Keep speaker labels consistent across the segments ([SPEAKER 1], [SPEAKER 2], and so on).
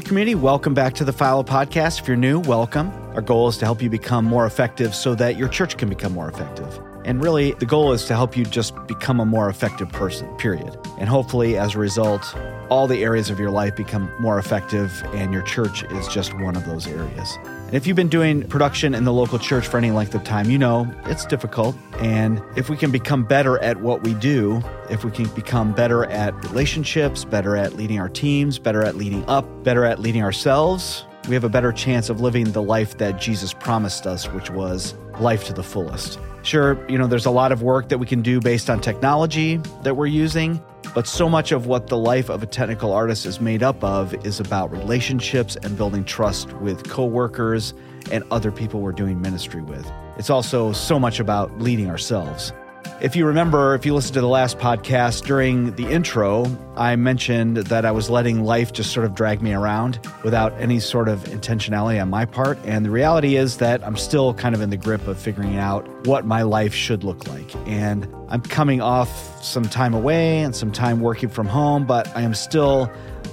[SPEAKER 1] Community, welcome back to the FILO podcast. If you're new, welcome. Our goal is to help you become more effective so that your church can become more effective. And really, the goal is to help you just become a more effective person, period. And hopefully, as a result, all the areas of your life become more effective, and your church is just one of those areas. And if you've been doing production in the local church for any length of time, you know it's difficult. And if we can become better at what we do, if we can become better at relationships, better at leading our teams, better at leading up, better at leading ourselves, we have a better chance of living the life that Jesus promised us, which was life to the fullest. Sure, you know, there's a lot of work that we can do based on technology that we're using, but so much of what the life of a technical artist is made up of is about relationships and building trust with coworkers and other people we're doing ministry with. It's also so much about leading ourselves. If you remember, if you listened to the last podcast, during the intro, I mentioned that I was letting life just sort of drag me around without any sort of intentionality on my part. And the reality is that I'm still kind of in the grip of figuring out what my life should look like. And I'm coming off some time away and some time working from home, but I am still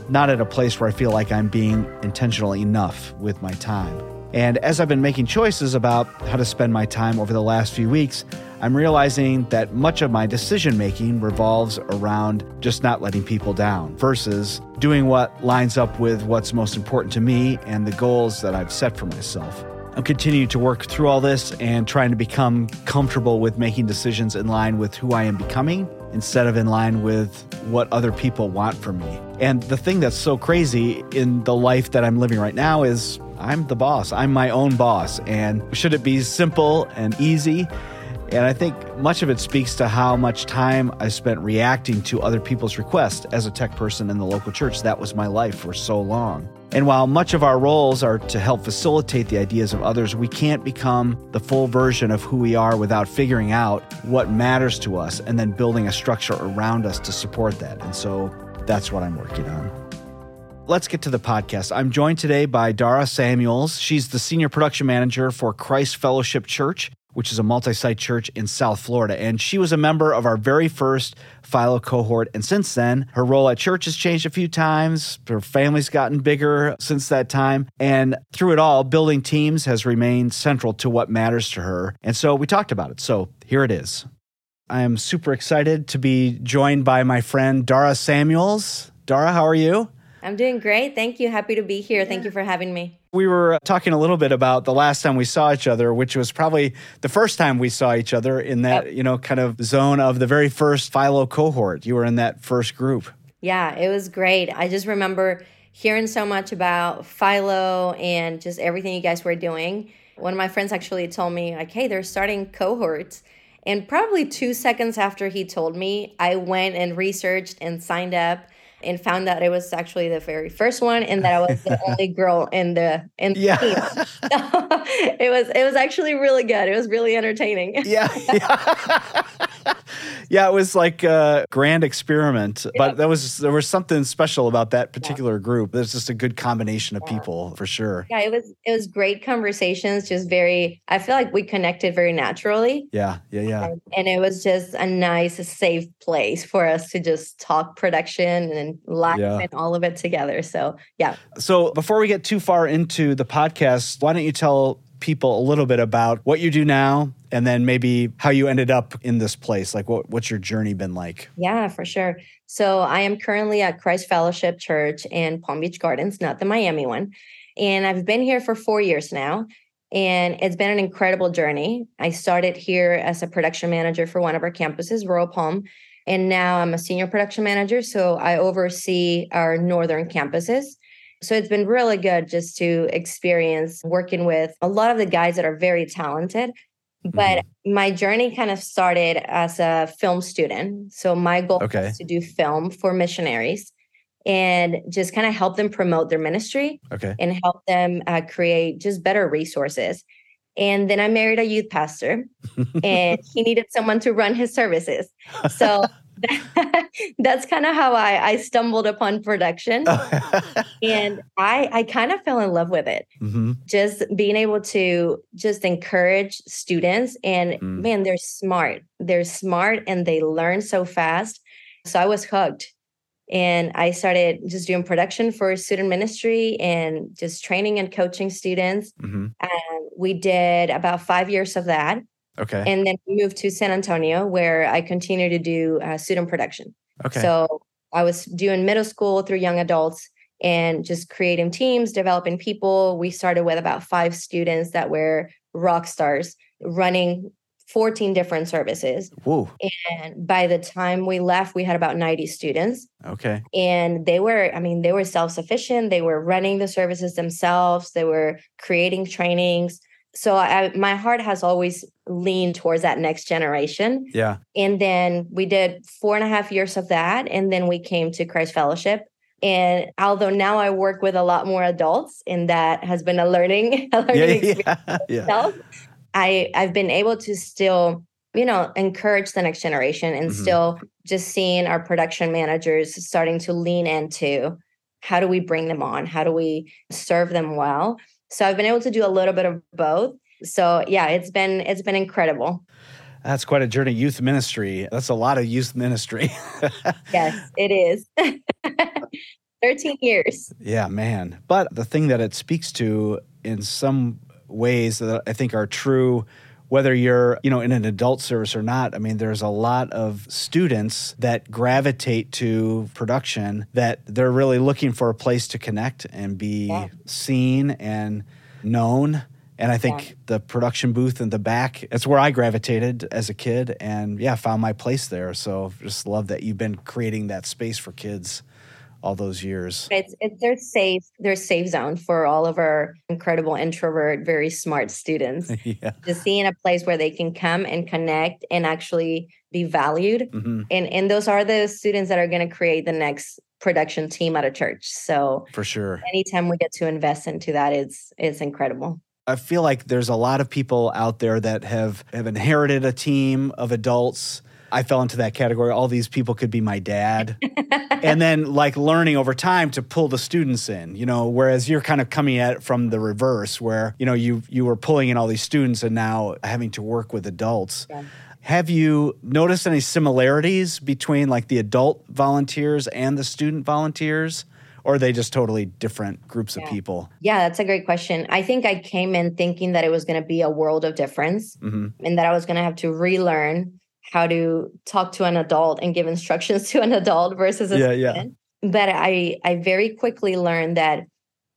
[SPEAKER 1] not at a place where I feel like I'm being intentional enough with my time. And as I've been making choices about how to spend my time over the last few weeks, I'm realizing that much of my decision making revolves around just not letting people down versus doing what lines up with what's most important to me and the goals that I've set for myself. I'm continuing to work through all this and trying to become comfortable with making decisions in line with who I am becoming instead of in line with what other people want from me. And the thing that's so crazy in the life that I'm living right now is I'm the boss. I'm my own boss. And should it be simple and easy? And I think much of it speaks to how much time I spent reacting to other people's requests as a tech person in the local church. That was my life for so long. And while much of our roles are to help facilitate the ideas of others, we can't become the full version of who we are without figuring out what matters to us and then building a structure around us to support that. And so that's what I'm working on. Let's get to the podcast. I'm joined today by Dara Samuels. She's the senior production manager for Christ Fellowship Church which is a multi site church in South Florida. And she was a member of our very first FILO cohort. And since then, her role at church has changed a few times. Her family's gotten bigger since that time. And through it all, building teams has remained central to what matters to her. And so we talked about it. So here it is. I am super excited to be joined by my friend Dara Samuels. Dara, how are you?
[SPEAKER 2] I'm doing great. Thank you. Happy to be here. Yeah. Thank you for having me.
[SPEAKER 1] We were talking a little bit about the last time we saw each other, which was probably the first time we saw each other in that, yep. you know, kind of zone of the very first FILO cohort. You were in that first group.
[SPEAKER 2] Yeah, it was great. I just remember hearing so much about FILO and just everything you guys were doing. One of my friends actually told me, like, hey, they're starting cohorts. And probably two seconds after he told me, I went and researched and signed up and found that it was actually the very first one and that I was the only girl in the in the yeah. team. So it was it was actually really good. It was really entertaining.
[SPEAKER 1] Yeah. Yeah, yeah it was like a grand experiment, yeah. but there was there was something special about that particular yeah. group. There's just a good combination of people for sure.
[SPEAKER 2] Yeah, it was it was great conversations, just very I feel like we connected very naturally.
[SPEAKER 1] Yeah, yeah, yeah.
[SPEAKER 2] And, and it was just a nice safe place for us to just talk production and life yeah. and all of it together. So, yeah.
[SPEAKER 1] So, before we get too far into the podcast, why don't you tell people a little bit about what you do now and then maybe how you ended up in this place like what, what's your journey been like
[SPEAKER 2] yeah for sure so i am currently at christ fellowship church in palm beach gardens not the miami one and i've been here for four years now and it's been an incredible journey i started here as a production manager for one of our campuses royal palm and now I'm a senior production manager. So I oversee our northern campuses. So it's been really good just to experience working with a lot of the guys that are very talented. But mm-hmm. my journey kind of started as a film student. So my goal okay. was to do film for missionaries and just kind of help them promote their ministry
[SPEAKER 1] okay.
[SPEAKER 2] and help them uh, create just better resources. And then I married a youth pastor and he needed someone to run his services. So that's kind of how I, I stumbled upon production. and I, I kind of fell in love with it. Mm-hmm. Just being able to just encourage students. And mm. man, they're smart. They're smart and they learn so fast. So I was hooked. And I started just doing production for student ministry and just training and coaching students.
[SPEAKER 1] hmm
[SPEAKER 2] And we did about five years of that.
[SPEAKER 1] Okay.
[SPEAKER 2] And then we moved to San Antonio, where I continue to do uh, student production.
[SPEAKER 1] okay.
[SPEAKER 2] So I was doing middle school through young adults and just creating teams, developing people. We started with about five students that were rock stars running 14 different services.
[SPEAKER 1] Whoa.
[SPEAKER 2] And by the time we left, we had about 90 students.
[SPEAKER 1] Okay.
[SPEAKER 2] And they were, I mean, they were self sufficient. They were running the services themselves, they were creating trainings. So I, my heart has always leaned towards that next generation.
[SPEAKER 1] Yeah.
[SPEAKER 2] And then we did four and a half years of that. And then we came to Christ Fellowship. And although now I work with a lot more adults, and that has been a learning, a learning
[SPEAKER 1] Yeah.
[SPEAKER 2] experience
[SPEAKER 1] Yeah. yeah.
[SPEAKER 2] myself, I, I've been able to still, you know, encourage the next generation and
[SPEAKER 1] Mhm.
[SPEAKER 2] still just seeing our production managers starting to lean into how do we bring them on? How do we serve them well? So I've been able to do a little bit of both. So yeah, it's been it's been incredible.
[SPEAKER 1] That's quite a journey. Youth ministry. That's a lot of youth ministry.
[SPEAKER 2] Yes, it is. 13 years.
[SPEAKER 1] Yeah, man. But the thing that it speaks to in some ways that I think are true whether you're, you know, in an adult service or not, I mean, there's a lot of students that gravitate to production that they're really looking for a place to connect and be
[SPEAKER 2] Yeah.
[SPEAKER 1] seen and known. And I think
[SPEAKER 2] Yeah.
[SPEAKER 1] the production booth in the back, that's where I gravitated as a kid and yeah, found my place there. So just love that you've been creating that space for kids all those years.
[SPEAKER 2] It's it's their safe their safe zone for all of our incredible introvert, very smart students.
[SPEAKER 1] yeah.
[SPEAKER 2] see in a place where they can come and connect and actually be valued.
[SPEAKER 1] hmm
[SPEAKER 2] And and those are the students that are going to create the next production team at a church. So
[SPEAKER 1] For sure.
[SPEAKER 2] anytime we get to invest into that, it's it's incredible.
[SPEAKER 1] I feel like there's a lot of people out there that have have inherited a team of adults. I fell into that category. All these people could be my dad. and then like learning over time to pull the students in, you know, whereas you're kind of coming at it from the reverse where, you know, you you were pulling in all these students and now having to work with adults.
[SPEAKER 2] Yeah.
[SPEAKER 1] Have you noticed any similarities between like the adult volunteers and the student volunteers? Or are they just totally different groups of people?
[SPEAKER 2] Yeah, that's a great question. I think I came in thinking that it was going to be a world of difference
[SPEAKER 1] hmm
[SPEAKER 2] and that I was going to have to relearn how to talk to an adult and give instructions to an adult versus a
[SPEAKER 1] Yeah, yeah.
[SPEAKER 2] student. But I I very quickly learned that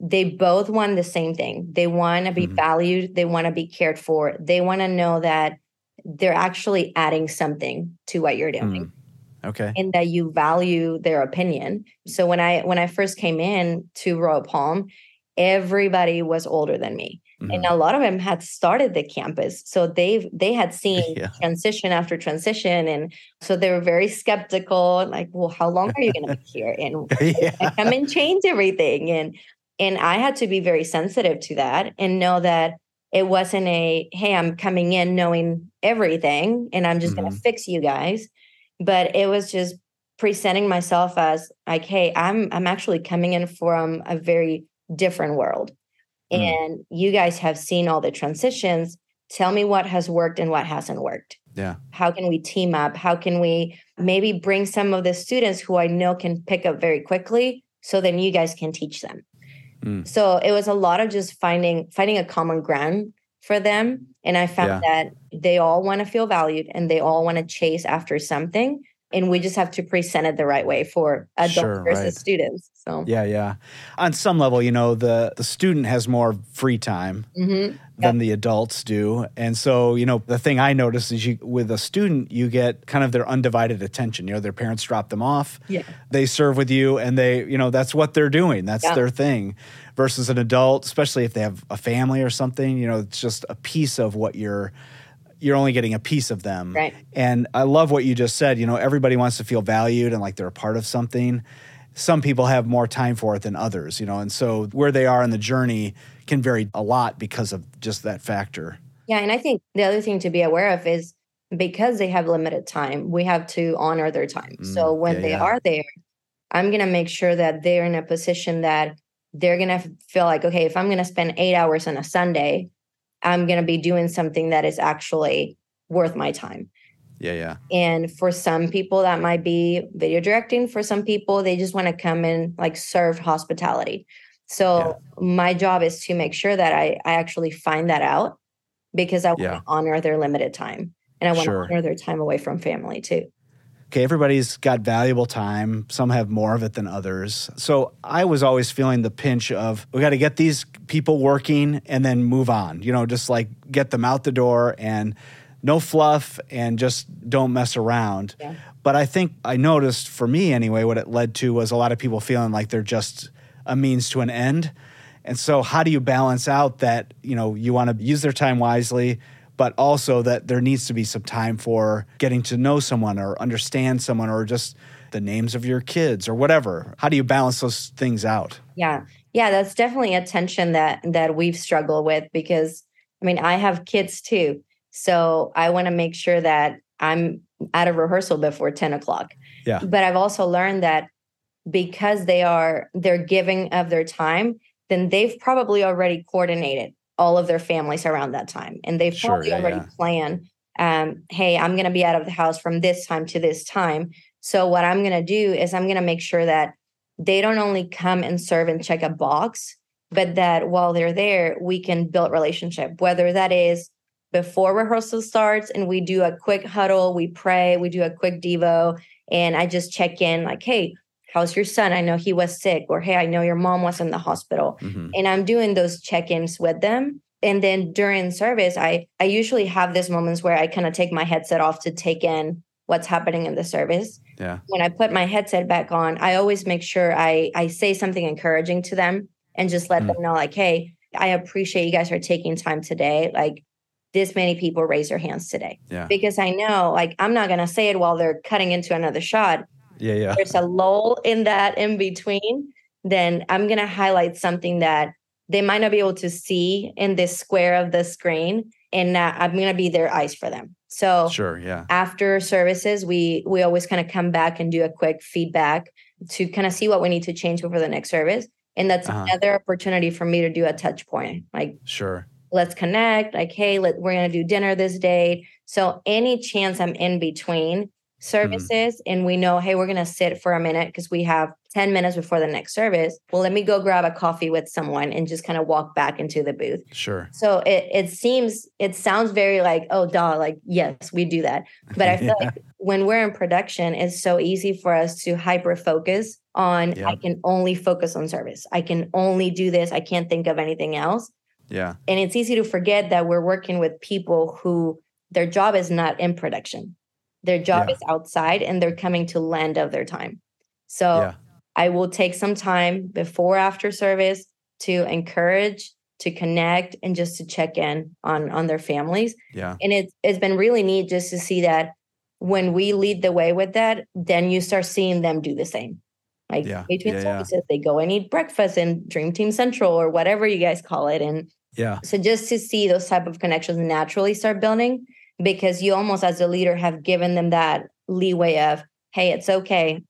[SPEAKER 2] they both want the same thing. They want to be
[SPEAKER 1] Mhm.
[SPEAKER 2] valued, they want to be cared for. They want to know that they're actually adding something to what you're doing
[SPEAKER 1] Okay.
[SPEAKER 2] and that you value their opinion. So when I when I first came in to Royal Palm, everybody was older than me
[SPEAKER 1] Mhm.
[SPEAKER 2] and a lot of them had started the campus so they've they had seen
[SPEAKER 1] Yeah.
[SPEAKER 2] transition after transition and so they were very skeptical like well how long are you going to be here and
[SPEAKER 1] yeah.
[SPEAKER 2] I come and change everything and and i had to be very sensitive to that and know that it wasn't a hey i'm coming in knowing everything and i'm just going to fix you guys but it was just presenting myself as like hey i'm i'm actually coming in from a very different world
[SPEAKER 1] Mm.
[SPEAKER 2] and you guys have seen all the transitions tell me what has worked and what hasn't worked
[SPEAKER 1] Yeah.
[SPEAKER 2] how can we team up how can we maybe bring some of the students who i know can pick up very quickly so then you guys can teach them
[SPEAKER 1] Mm.
[SPEAKER 2] so it was a lot of just finding finding a common ground for them and i found that they all want to feel valued and they all want to chase after something and we just have to present it the right way for adults
[SPEAKER 1] Sure,
[SPEAKER 2] versus
[SPEAKER 1] right.
[SPEAKER 2] students so
[SPEAKER 1] Yeah, yeah. On some level, you know, the the student has more free time
[SPEAKER 2] mhm.
[SPEAKER 1] than the adults do. And so, you know, the thing I notice is you with a student, you get kind of their undivided attention. You know, their parents drop them off.
[SPEAKER 2] Yeah.
[SPEAKER 1] They serve with you and they, you know, that's what they're doing. That's
[SPEAKER 2] Yeah.
[SPEAKER 1] their thing. Versus an adult, especially if they have a family or something, you know, it's just a piece of what you're you're only getting a piece of them.
[SPEAKER 2] Right.
[SPEAKER 1] And I love what you just said. You know, everybody wants to feel valued and like they're a part of something. Some people have more time for it than others, you know, and so where they are in the journey can vary a lot because of just that factor.
[SPEAKER 2] Yeah, and I think the other thing to be aware of is because they have limited time, we have to honor their time. so
[SPEAKER 1] Mm,
[SPEAKER 2] when
[SPEAKER 1] yeah,
[SPEAKER 2] they
[SPEAKER 1] yeah.
[SPEAKER 2] are there, I'm going to make sure that they're in a position that they're going to feel like, okay, if I'm going to spend eight hours on a Sunday, I'm going to be doing something that is actually worth my time.
[SPEAKER 1] Yeah, yeah.
[SPEAKER 2] And for some people, that might be video directing. For some people, they just want to come and like serve hospitality. So yeah. my job is to make sure that I, I actually find that out because I want yeah. to honor their limited time and I want sure. to honor their time away from family too.
[SPEAKER 1] Okay, everybody's got valuable time. Some have more of it than others. So I was always feeling the pinch of we got to get these people working and then move on, you know, just like get them out the door and no fluff and just don't mess around. Yeah. But I think I noticed for me anyway, what it led to was a lot of people feeling like they're just a means to an end. And so, how do you balance out that, you know, you want to use their time wisely, but also that there needs to be some time for getting to know someone or understand someone or just the names of your kids or whatever? How do you balance those things out?
[SPEAKER 2] Yeah. Yeah, that's definitely a tension that that we've struggled with because I mean, I have kids too. So I want to make sure that I'm out of rehearsal before 10 o'clock.
[SPEAKER 1] Yeah.
[SPEAKER 2] But I've also learned that because they are they're giving of their time, then they've probably already coordinated all of their families around that time. And they've sure, probably yeah, already yeah. planned, um, hey, I'm gonna be out of the house from this time to this time. So what I'm gonna do is I'm gonna make sure that they don't only come and serve and check a box, but that while they're there, we can build relationship, whether that is before rehearsal starts and we do a quick huddle, we pray, we do a quick Devo, and I just check in like, hey, how's your son? I know he was sick, or hey, I know your mom was in the hospital. Mm-hmm. And I'm doing those check-ins with them. And then during service, I I usually have these moments where I kind of take my headset off to take in what's happening in the service.
[SPEAKER 1] Yeah.
[SPEAKER 2] When I put my headset back on, I always make sure I I say something encouraging to them and just let mm. them know like, hey, I appreciate you guys are taking time today. Like this many people raise their hands today.
[SPEAKER 1] Yeah.
[SPEAKER 2] Because I know, like, I'm not going to say it while they're cutting into another shot.
[SPEAKER 1] Yeah, yeah.
[SPEAKER 2] There's a lull in that in between. Then I'm going to highlight something that they might not be able to see in this square of the screen, and uh, I'm going to be their eyes for them. So
[SPEAKER 1] sure, yeah.
[SPEAKER 2] After services, we we always kind of come back and do a quick feedback to kind of see what we need to change before the next service, and that's uh-huh. another opportunity for me to do a touch point. Like
[SPEAKER 1] sure,
[SPEAKER 2] let's connect like hey let, we're going to do dinner this day so any chance i'm in between. Services mm. and we know hey we're going to sit for a minute because we have 10 minutes before the next service well let me go grab a coffee with someone and just kind of walk back into the booth
[SPEAKER 1] sure
[SPEAKER 2] so it, it seems it sounds very like oh duh like yes we do that but i feel yeah. like when we're in production it's so easy for us to hyper focus on yep. i can only focus on service i can only do this i can't think of anything else
[SPEAKER 1] yeah.
[SPEAKER 2] And it's easy to forget that we're working with people who their job is not in production. Their job yeah. is outside and they're coming to land of their time. So yeah. I will take some time before after service to encourage, to connect and just to check in on on their families.
[SPEAKER 1] Yeah.
[SPEAKER 2] And it's it's been really neat just to see that when we lead the way with that, then you start seeing them do the same. Like yeah. between yeah, services, yeah. they go and eat breakfast in Dream Team Central or whatever you guys call it. And
[SPEAKER 1] yeah.
[SPEAKER 2] So just to see those type of connections naturally start building because you almost as a leader have given them that leeway of, hey, it's okay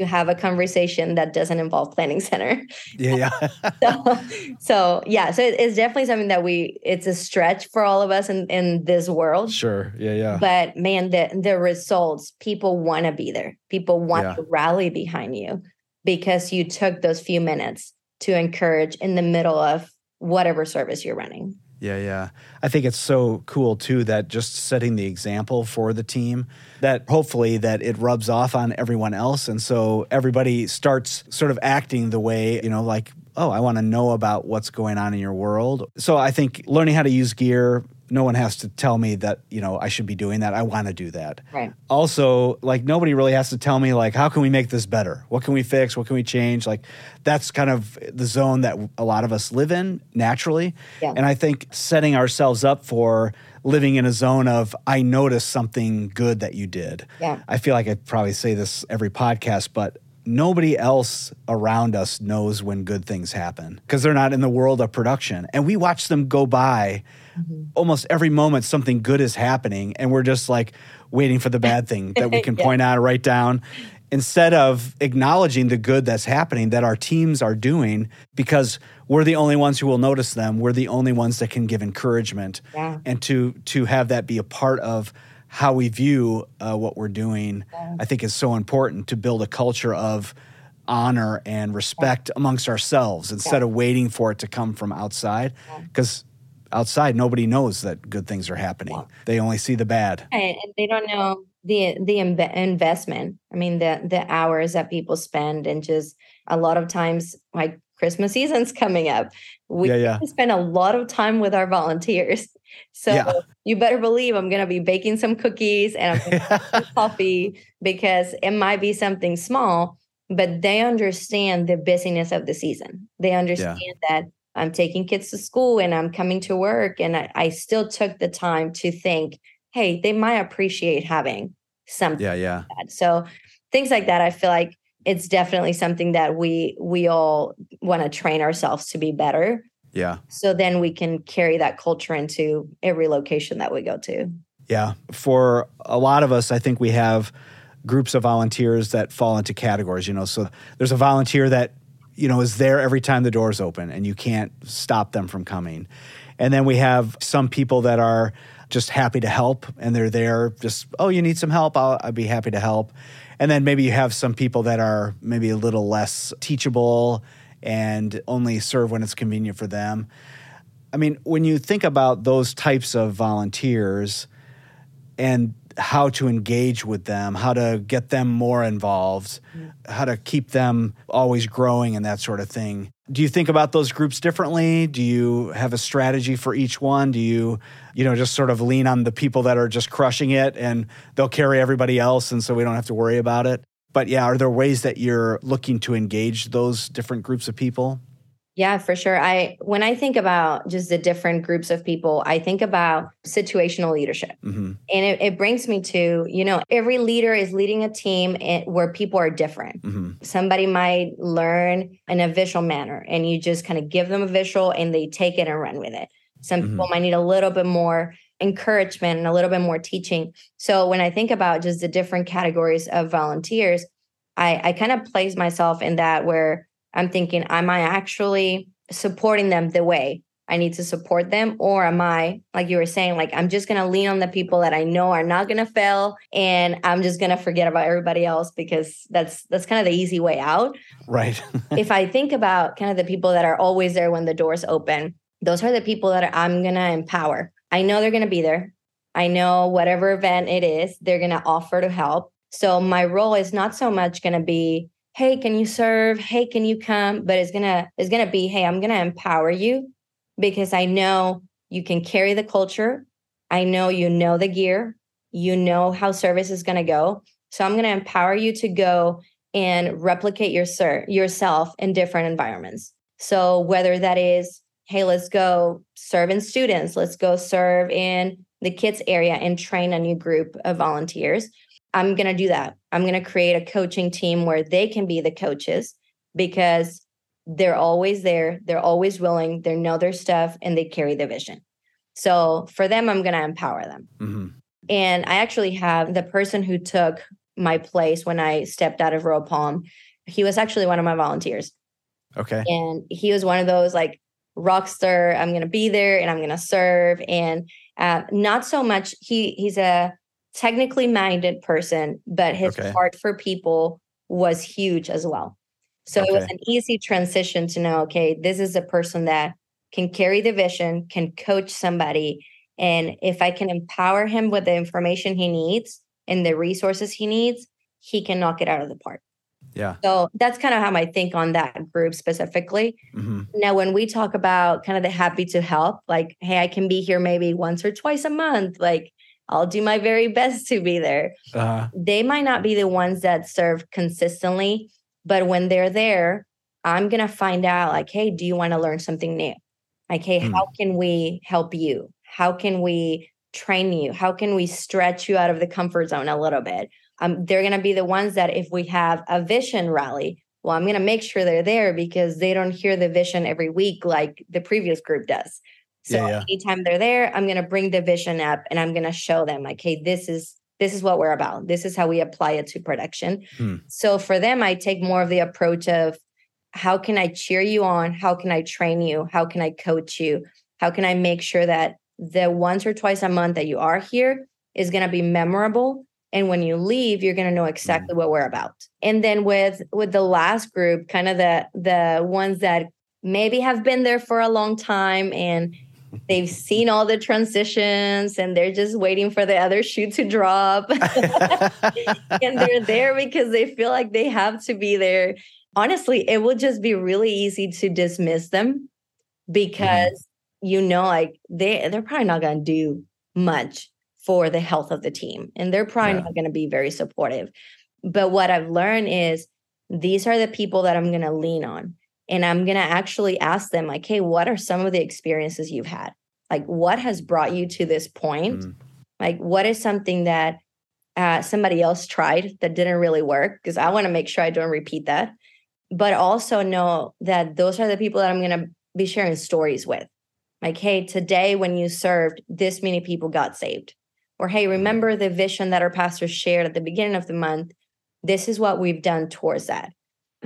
[SPEAKER 2] to have a conversation that doesn't involve planning center.
[SPEAKER 1] Yeah,
[SPEAKER 2] yeah. so, so yeah, so it's definitely something that we it's a stretch for all of us in, in this world.
[SPEAKER 1] Sure. Yeah, yeah.
[SPEAKER 2] But man, the the results, people want to be there. People want yeah. to rally behind you because you took those few minutes to encourage in the middle of whatever service you're running.
[SPEAKER 1] Yeah, yeah. I think it's so cool too that just setting the example for the team that hopefully that it rubs off on everyone else and so everybody starts sort of acting the way, you know, like oh, I want to know about what's going on in your world. So I think learning how to use gear no one has to tell me that you know I should be doing that. I want to do that.
[SPEAKER 2] Right.
[SPEAKER 1] Also, like nobody really has to tell me like how can we make this better? What can we fix? What can we change? Like that's kind of the zone that a lot of us live in naturally.
[SPEAKER 2] Yeah.
[SPEAKER 1] And I think setting ourselves up for living in a zone of I noticed something good that you did.
[SPEAKER 2] Yeah.
[SPEAKER 1] I feel like I probably say this every podcast, but nobody else around us knows when good things happen because they're not in the world of production. And we watch them go by mm-hmm. almost every moment something good is happening. And we're just like waiting for the bad thing that we can yeah. point out or write down instead of acknowledging the good that's happening that our teams are doing because we're the only ones who will notice them we're the only ones that can give encouragement
[SPEAKER 2] yeah.
[SPEAKER 1] and to to have that be a part of how we view uh, what we're doing, yeah. I think is so important to build a culture of honor and respect yeah. amongst ourselves instead yeah. of waiting for it to come from outside. Because outside, nobody knows that good things are happening. They only see the bad.
[SPEAKER 2] And they don't know the the investment. I mean, the the hours that people spend, and just a lot of times, like Christmas season's coming up. We yeah, yeah. spend a lot of time with our volunteers. So yeah. you better believe I'm going to be baking some cookies and I'm coffee because it might be something small, but they understand the busyness of the season. They understand that I'm taking kids to school and I'm coming to work. And I, I still took the time to think, hey, they might appreciate having something.
[SPEAKER 1] Yeah, yeah.
[SPEAKER 2] Like so things like that, I feel like it's definitely something that we we all want to train ourselves to be better.
[SPEAKER 1] Yeah.
[SPEAKER 2] So then we can carry that culture into every location that we go to.
[SPEAKER 1] Yeah. For a lot of us, I think we have groups of volunteers that fall into categories, you know. So there's a volunteer that, you know, is there every time the doors open and you can't stop them from coming. And then we have some people that are just happy to help and they're there just, oh, you need some help? I'll, I'd be happy to help. And then maybe you have some people that are maybe a little less teachable and only serve when it's convenient for them. I mean, when you think about those types of volunteers and how to engage with them, how to get them more involved, mm. how to keep them always growing and that sort of thing. Do you think about those groups differently? Do you have a strategy for each one? Do you, you know, just sort of lean on the people that are just crushing it and they'll carry everybody else and so we don't have to worry about it? But yeah, are there ways that you're looking to engage those different groups of people?
[SPEAKER 2] Yeah, for sure. I when I think about just the different groups of people, I think about situational leadership. Mm-hmm. And it, it, brings me to, you know, every leader is leading a team where people are different. Mm-hmm. Somebody might learn in a visual manner and you just kind of give them a visual and they take it and run with it. Some mm-hmm. people might need a little bit more encouragement and a little bit more teaching. So when I think about just the different categories of volunteers, I, I kind of place myself in that where I'm thinking, am I actually supporting them the way I need to support them? Or am I, like you were saying, like I'm just going to lean on the people that I know are not going to fail and I'm just going to forget about everybody else because that's that's kind of the easy way out.
[SPEAKER 1] Right.
[SPEAKER 2] if I think about kind of the people that are always there when the doors open, those are the people that I'm going to empower. I know they're going to be there. I know whatever event it is, they're going to offer to help. So my role is not so much going to be hey can you serve? Hey can you come? But it's gonna it's gonna be hey i'm gonna empower you because i know you can carry the culture. I know you know the gear. You know how service is gonna go. So i'm gonna empower you to go and replicate your ser- yourself in different environments. So whether that is hey let's go serve in students let's go serve in the kids area and train a new group of volunteers I'm going to do that. I'm going to create a coaching team where they can be the coaches because they're always there. They're always willing. They know their stuff and they carry the vision. So for them, I'm going to empower them. Mm-hmm. And I actually have the person who took my place when I stepped out of Royal Palm. He was actually one of my volunteers.
[SPEAKER 1] Okay.
[SPEAKER 2] And he was one of those like rock star. I'm going to be there and I'm going to serve. And uh, not so much. He he's a technically minded person, but his okay. heart for people was huge as well. So okay. it was an easy transition to know, okay, this is a person that can carry the vision, can coach somebody. And if I can empower him with the information he needs and the resources he needs, he can knock it out of the park.
[SPEAKER 1] Yeah.
[SPEAKER 2] So that's kind of how I think on that group specifically. Mm-hmm. Now, when we talk about kind of the happy to help, like, hey, I can be here maybe once or twice a month, like, I'll do my very best to be there. Uh-huh. They might not be the ones that serve consistently, but when they're there, I'm going to find out like, hey, do you want to learn something new? Like, hey, mm. how can we help you? How can we train you? How can we stretch you out of the comfort zone a little bit? Um, they're going to be the ones that if we have a vision rally, well, I'm going to make sure they're there because they don't hear the vision every week like the previous group does. So yeah, yeah. anytime they're there, I'm going to bring the vision up and I'm going to show them like, hey, this is this is what we're about. This is how we apply it to production. Hmm. So for them, I take more of the approach of how can I cheer you on? How can I train you? How can I coach you? How can I make sure that the once or twice a month that you are here, is going to be memorable and when you leave you're going to know exactly mm. what we're about and then with with the last group kind of the the ones that maybe have been there for a long time and they've seen all the transitions and they're just waiting for the other shoe to drop and they're there because they feel like they have to be there honestly it will just be really easy to dismiss them mm-hmm. because mm-hmm. you know like they they're probably not going to do much for the health of the team and they're probably yeah. not going to be very supportive. But what i've learned is these are the people that i'm going to lean on and i'm going to actually ask them like hey what are some of the experiences you've had? Like what has brought you to this point? Mm. like what is something that uh, somebody else tried that didn't really work? Because i want to make sure i don't repeat that. But also know that those are the people that i'm going to be sharing stories with. Like hey today when you served this many people got saved or hey remember the vision that our pastor shared at the beginning of the month? This is what we've done towards that.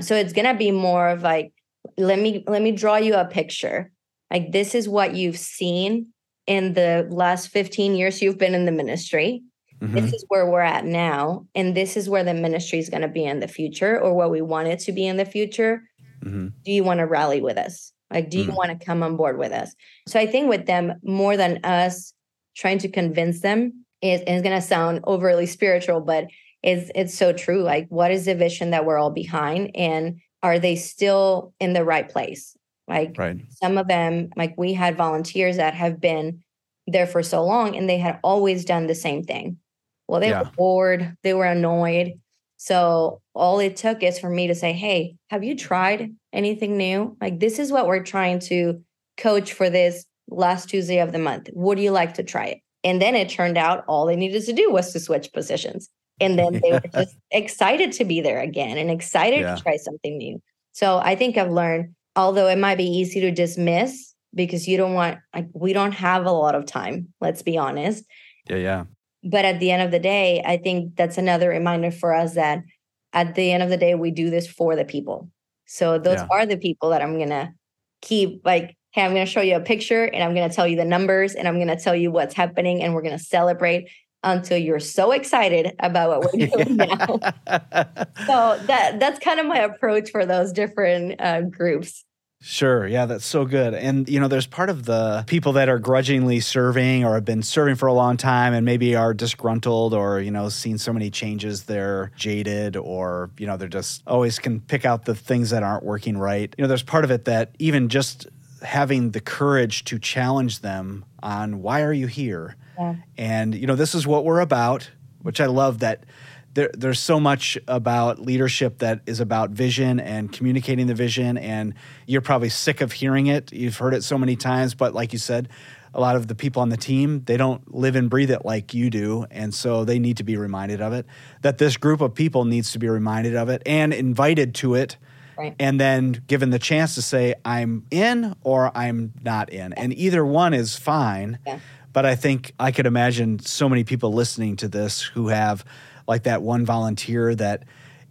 [SPEAKER 2] So it's going to be more of like let me let me draw you a picture. Like this is what you've seen in the last 15 years you've been in the ministry. Mm-hmm. this is where we're at now and this is where the ministry is going to be in the future or what we want it to be in the future. Mm-hmm. do you want to rally with us? Like do you mm-hmm. want to come on board with us? So i think with them more than us trying to convince them is, is going to sound overly spiritual but it's it's so true like what is the vision that we're all behind and are they still in the right place? Like right. some of them, like we had volunteers that have been there for so long and they had always done the same thing. Well, they yeah. were bored, they were annoyed. So all it took is for me to say, Hey, have you tried anything new? Like, this is what we're trying to coach for this last Tuesday of the month. Would you like to try it? And then it turned out all they needed to do was to switch positions. And then they were just excited to be there again and excited yeah. to try something new. So i think i've learned although it might be easy to dismiss because you don't want like we don't have a lot of time let's be honest.
[SPEAKER 1] Yeah yeah.
[SPEAKER 2] But at the end of the day i think that's another reminder for us that at the end of the day we do this for the people. So those yeah. are the people that i'm gonna keep like hey i'm gonna show you a picture and i'm gonna tell you the numbers and i'm gonna tell you what's happening and we're gonna celebrate until you're so excited about what we're doing now. so that that's kind of my approach for those different uh, groups.
[SPEAKER 1] Sure. Yeah, that's so good. And, you know, there's part of the people that are grudgingly serving or have been serving for a long time and maybe are disgruntled or, you know, seen so many changes, they're jaded or, you know, they're just always can pick out the things that aren't working right. You know, there's part of it that even just having the courage to challenge them on why are you here? Yeah. And you know, this is what we're about, which I love that there, there's so much about leadership that is about vision and communicating the vision and you're probably sick of hearing it. You've heard it so many times, but like you said, a lot of the people on the team, they don't live and breathe it like you do. And so they need to be reminded of it. That this group of people needs to be reminded of it and invited to it Right. And then given the chance to say, I'm in or I'm not in. And either one is fine. Yeah. But I think I could imagine so many people listening to this who have like that one volunteer that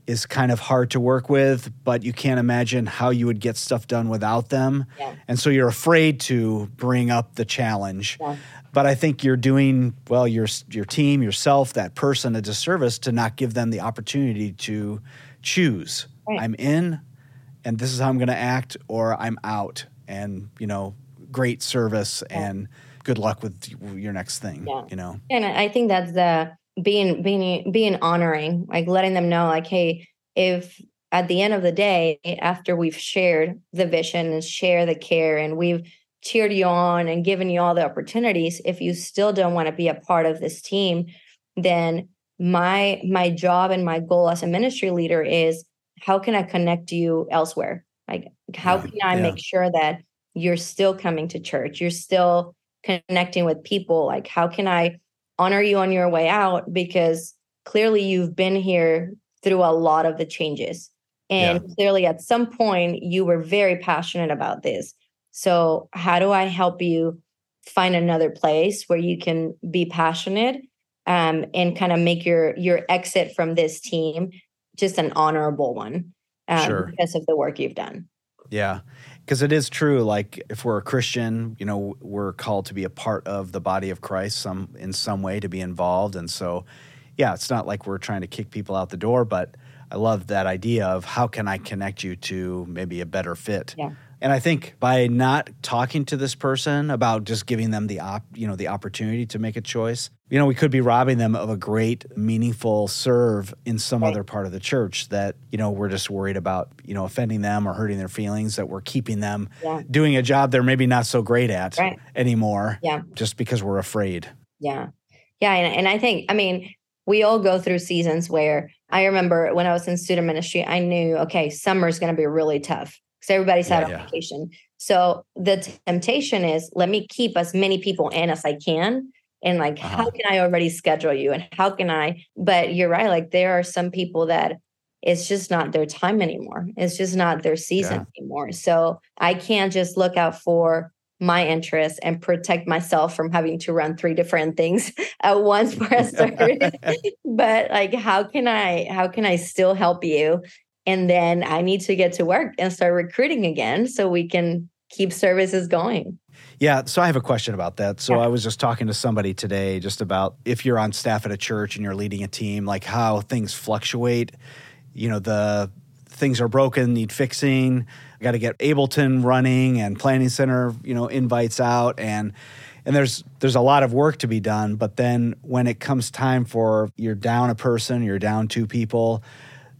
[SPEAKER 1] is kind of hard to work with, but you can't imagine how you would get stuff done without them. Yeah. And so you're afraid to bring up the challenge. Yeah. But I think you're doing well your your team, yourself, that person a disservice to not give them the opportunity to choose. Right. I'm in and this is how I'm going to act, or I'm out. And you know, great service yeah. and good luck with your next thing. Yeah. You know,
[SPEAKER 2] and I think that's the being being being honoring, like letting them know, like, hey, if at the end of the day, after we've shared the vision and share the care, and we've cheered you on and given you all the opportunities, if you still don't want to be a part of this team, then my my job and my goal as a ministry leader is how can I connect you elsewhere? Like, how can I yeah. make sure that you're still coming to church? You're still connecting with people. Like, how can I honor you on your way out? Because clearly you've been here through a lot of the changes. And yeah. clearly at some point you were very passionate about this. So, how do I help you find another place where you can be passionate um, and kind of make your your exit from this team just an honorable one um, sure. because of the work you've done.
[SPEAKER 1] Yeah. because it is true like if we're a christian you know we're called to be a part of the body of christ some in some way to be involved and so yeah it's not like we're trying to kick people out the door but i love that idea of how can i connect you to maybe a better fit
[SPEAKER 2] Yeah.
[SPEAKER 1] And i think by not talking to this person about just giving them the op you know the opportunity to make a choice you know we could be robbing them of a great meaningful serve in some
[SPEAKER 2] Right.
[SPEAKER 1] other part of the church that you know we're just worried about you know offending them or hurting their feelings that we're keeping them
[SPEAKER 2] Yeah.
[SPEAKER 1] doing a job they're maybe not so great at
[SPEAKER 2] Right.
[SPEAKER 1] anymore
[SPEAKER 2] Yeah.
[SPEAKER 1] just because we're afraid
[SPEAKER 2] Yeah. Yeah. And, and I think, I mean, we all go through seasons where I remember when I was in student ministry, I knew, okay, summer is going to be really tough because everybody's out
[SPEAKER 1] Yeah,
[SPEAKER 2] on
[SPEAKER 1] yeah.
[SPEAKER 2] vacation. So the temptation is let me keep as many people in as I can. And like, how
[SPEAKER 1] Uh-huh.
[SPEAKER 2] can I already schedule you? And how can I? But you're right. Like, there are some people that it's just not their time anymore. It's just not their season anymore. So I can't just look out for my interests and protect myself from having to run three different things at once for a service. but like how can I how can I still help you? And then I need to get to work and start recruiting again so we can keep services going.
[SPEAKER 1] Yeah, so I have a question about that. So
[SPEAKER 2] Yeah.
[SPEAKER 1] I was just talking to somebody today just about if you're on staff at a church and you're leading a team, like how things fluctuate. You know, the things are broken, need fixing. Got to get Ableton running and Planning Center, you know, invites out and and there's there's a lot of work to be done, but then when it comes time for you're down a person, you're down two people,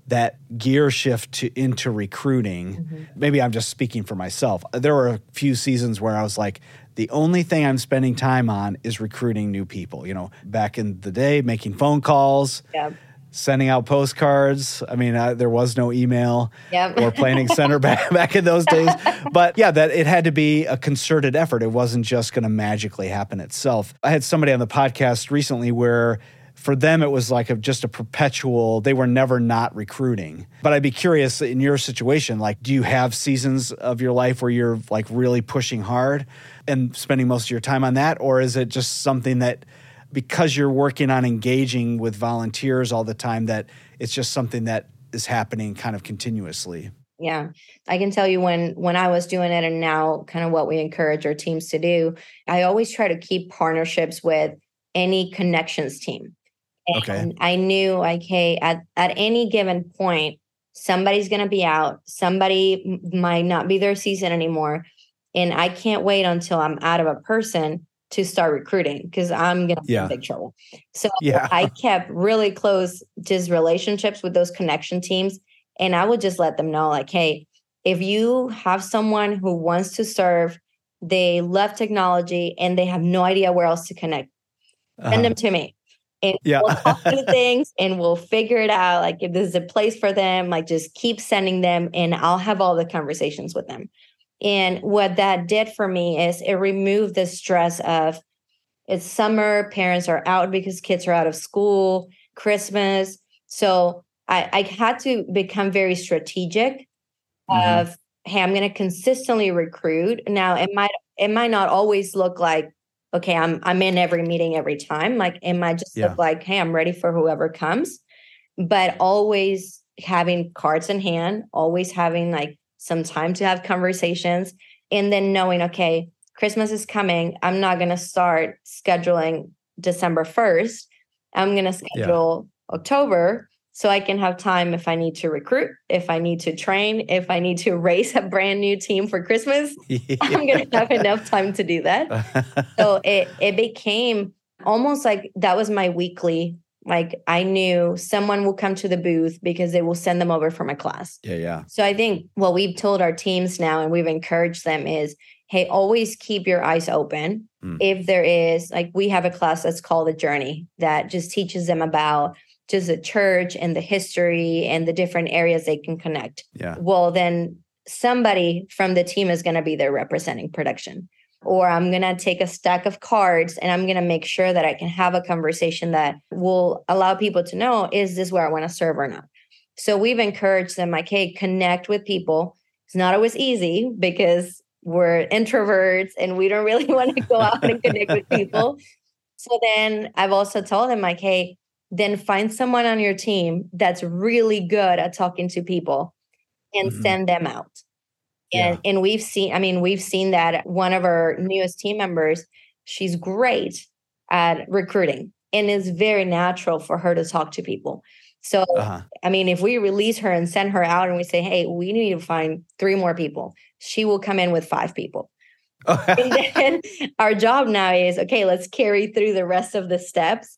[SPEAKER 1] that gear shift to into recruiting. Maybe i'm just speaking for myself. There were a few seasons where i was like the only thing i'm spending time on is recruiting new people you know back in the day making phone calls
[SPEAKER 2] Yeah.
[SPEAKER 1] sending out postcards. I mean uh, there was no email
[SPEAKER 2] Yep.
[SPEAKER 1] or planning center back, back in those days. But yeah that it had to be a concerted effort. It wasn't just going to magically happen itself. I had somebody on the podcast recently where for them it was like a, just a perpetual they were never not recruiting but i'd be curious in your situation like do you have seasons of your life where you're like really pushing hard and spending most of your time on that or is it just something that because you're working on engaging with volunteers all the time that it's just something that is happening kind of continuously
[SPEAKER 2] Yeah. I can tell you when when I was doing it and now kind of what we encourage our teams to do, I always try to keep partnerships with any connections team.
[SPEAKER 1] Okay.
[SPEAKER 2] And I knew like, hey, at, at any given point, somebody's gonna be out, somebody might not be their season anymore. And I can't wait until I'm out of a person to start recruiting because I'm gonna be
[SPEAKER 1] Yeah.
[SPEAKER 2] in big trouble. So
[SPEAKER 1] Yeah.
[SPEAKER 2] I kept really close just relationships with those connection teams. And I would just let them know, like, hey, if you have someone who wants to serve, they love technology and they have no idea where else to connect, send
[SPEAKER 1] Uh-huh.
[SPEAKER 2] them to me. And
[SPEAKER 1] Yeah.
[SPEAKER 2] we'll talk through things and we'll figure it out. Like if this is a place for them, like just keep sending them and I'll have all the conversations with them. And what that did for me is it removed the stress of it's summer, parents are out because kids are out of school, Christmas. So I, I had to become very strategic
[SPEAKER 1] Mhm.
[SPEAKER 2] of hey, I'm gonna consistently recruit. Now it might it might not always look like okay, I'm I'm in every meeting every time. Like am I just
[SPEAKER 1] Yeah.
[SPEAKER 2] like, hey, I'm ready for whoever comes. But always having cards in hand, always having like some time to have conversations, and then knowing, okay, Christmas is coming. I'm not gonna start scheduling December 1st. I'm gonna schedule October so I can have time if I need to recruit, if I need to train, if I need to raise a brand new team for Christmas. I'm gonna have enough time to do that so it it became almost like that was my weekly like i knew someone will come to the booth because they will send them over for my class
[SPEAKER 1] yeah, yeah.
[SPEAKER 2] so i think what we've told our teams now and we've encouraged them is hey always keep your eyes open
[SPEAKER 1] Mm.
[SPEAKER 2] if there is like we have a class that's called the journey that just teaches them about just the church and the history and the different areas they can connect.
[SPEAKER 1] Yeah.
[SPEAKER 2] well then somebody from the team is going to be there representing production. Or i'm going to take a stack of cards and i'm going to make sure that i can have a conversation that will allow people to know is this where i want to serve or not? So we've encouraged them like hey connect with people. It's not always easy because we're introverts and we don't really want to go out and connect with people. So then i've also told them like hey then find someone on your team that's really good at talking to people and
[SPEAKER 1] Mhm.
[SPEAKER 2] send them out And yeah. and we've seen, I mean, we've seen that one of our newest team members, she's great at recruiting and it's very natural for her to talk to people. So, uh-huh. I mean, if we release her and send her out and we say, hey, we need to find three more people, she will come in with five people. and then our job now is okay let's carry through the rest of the steps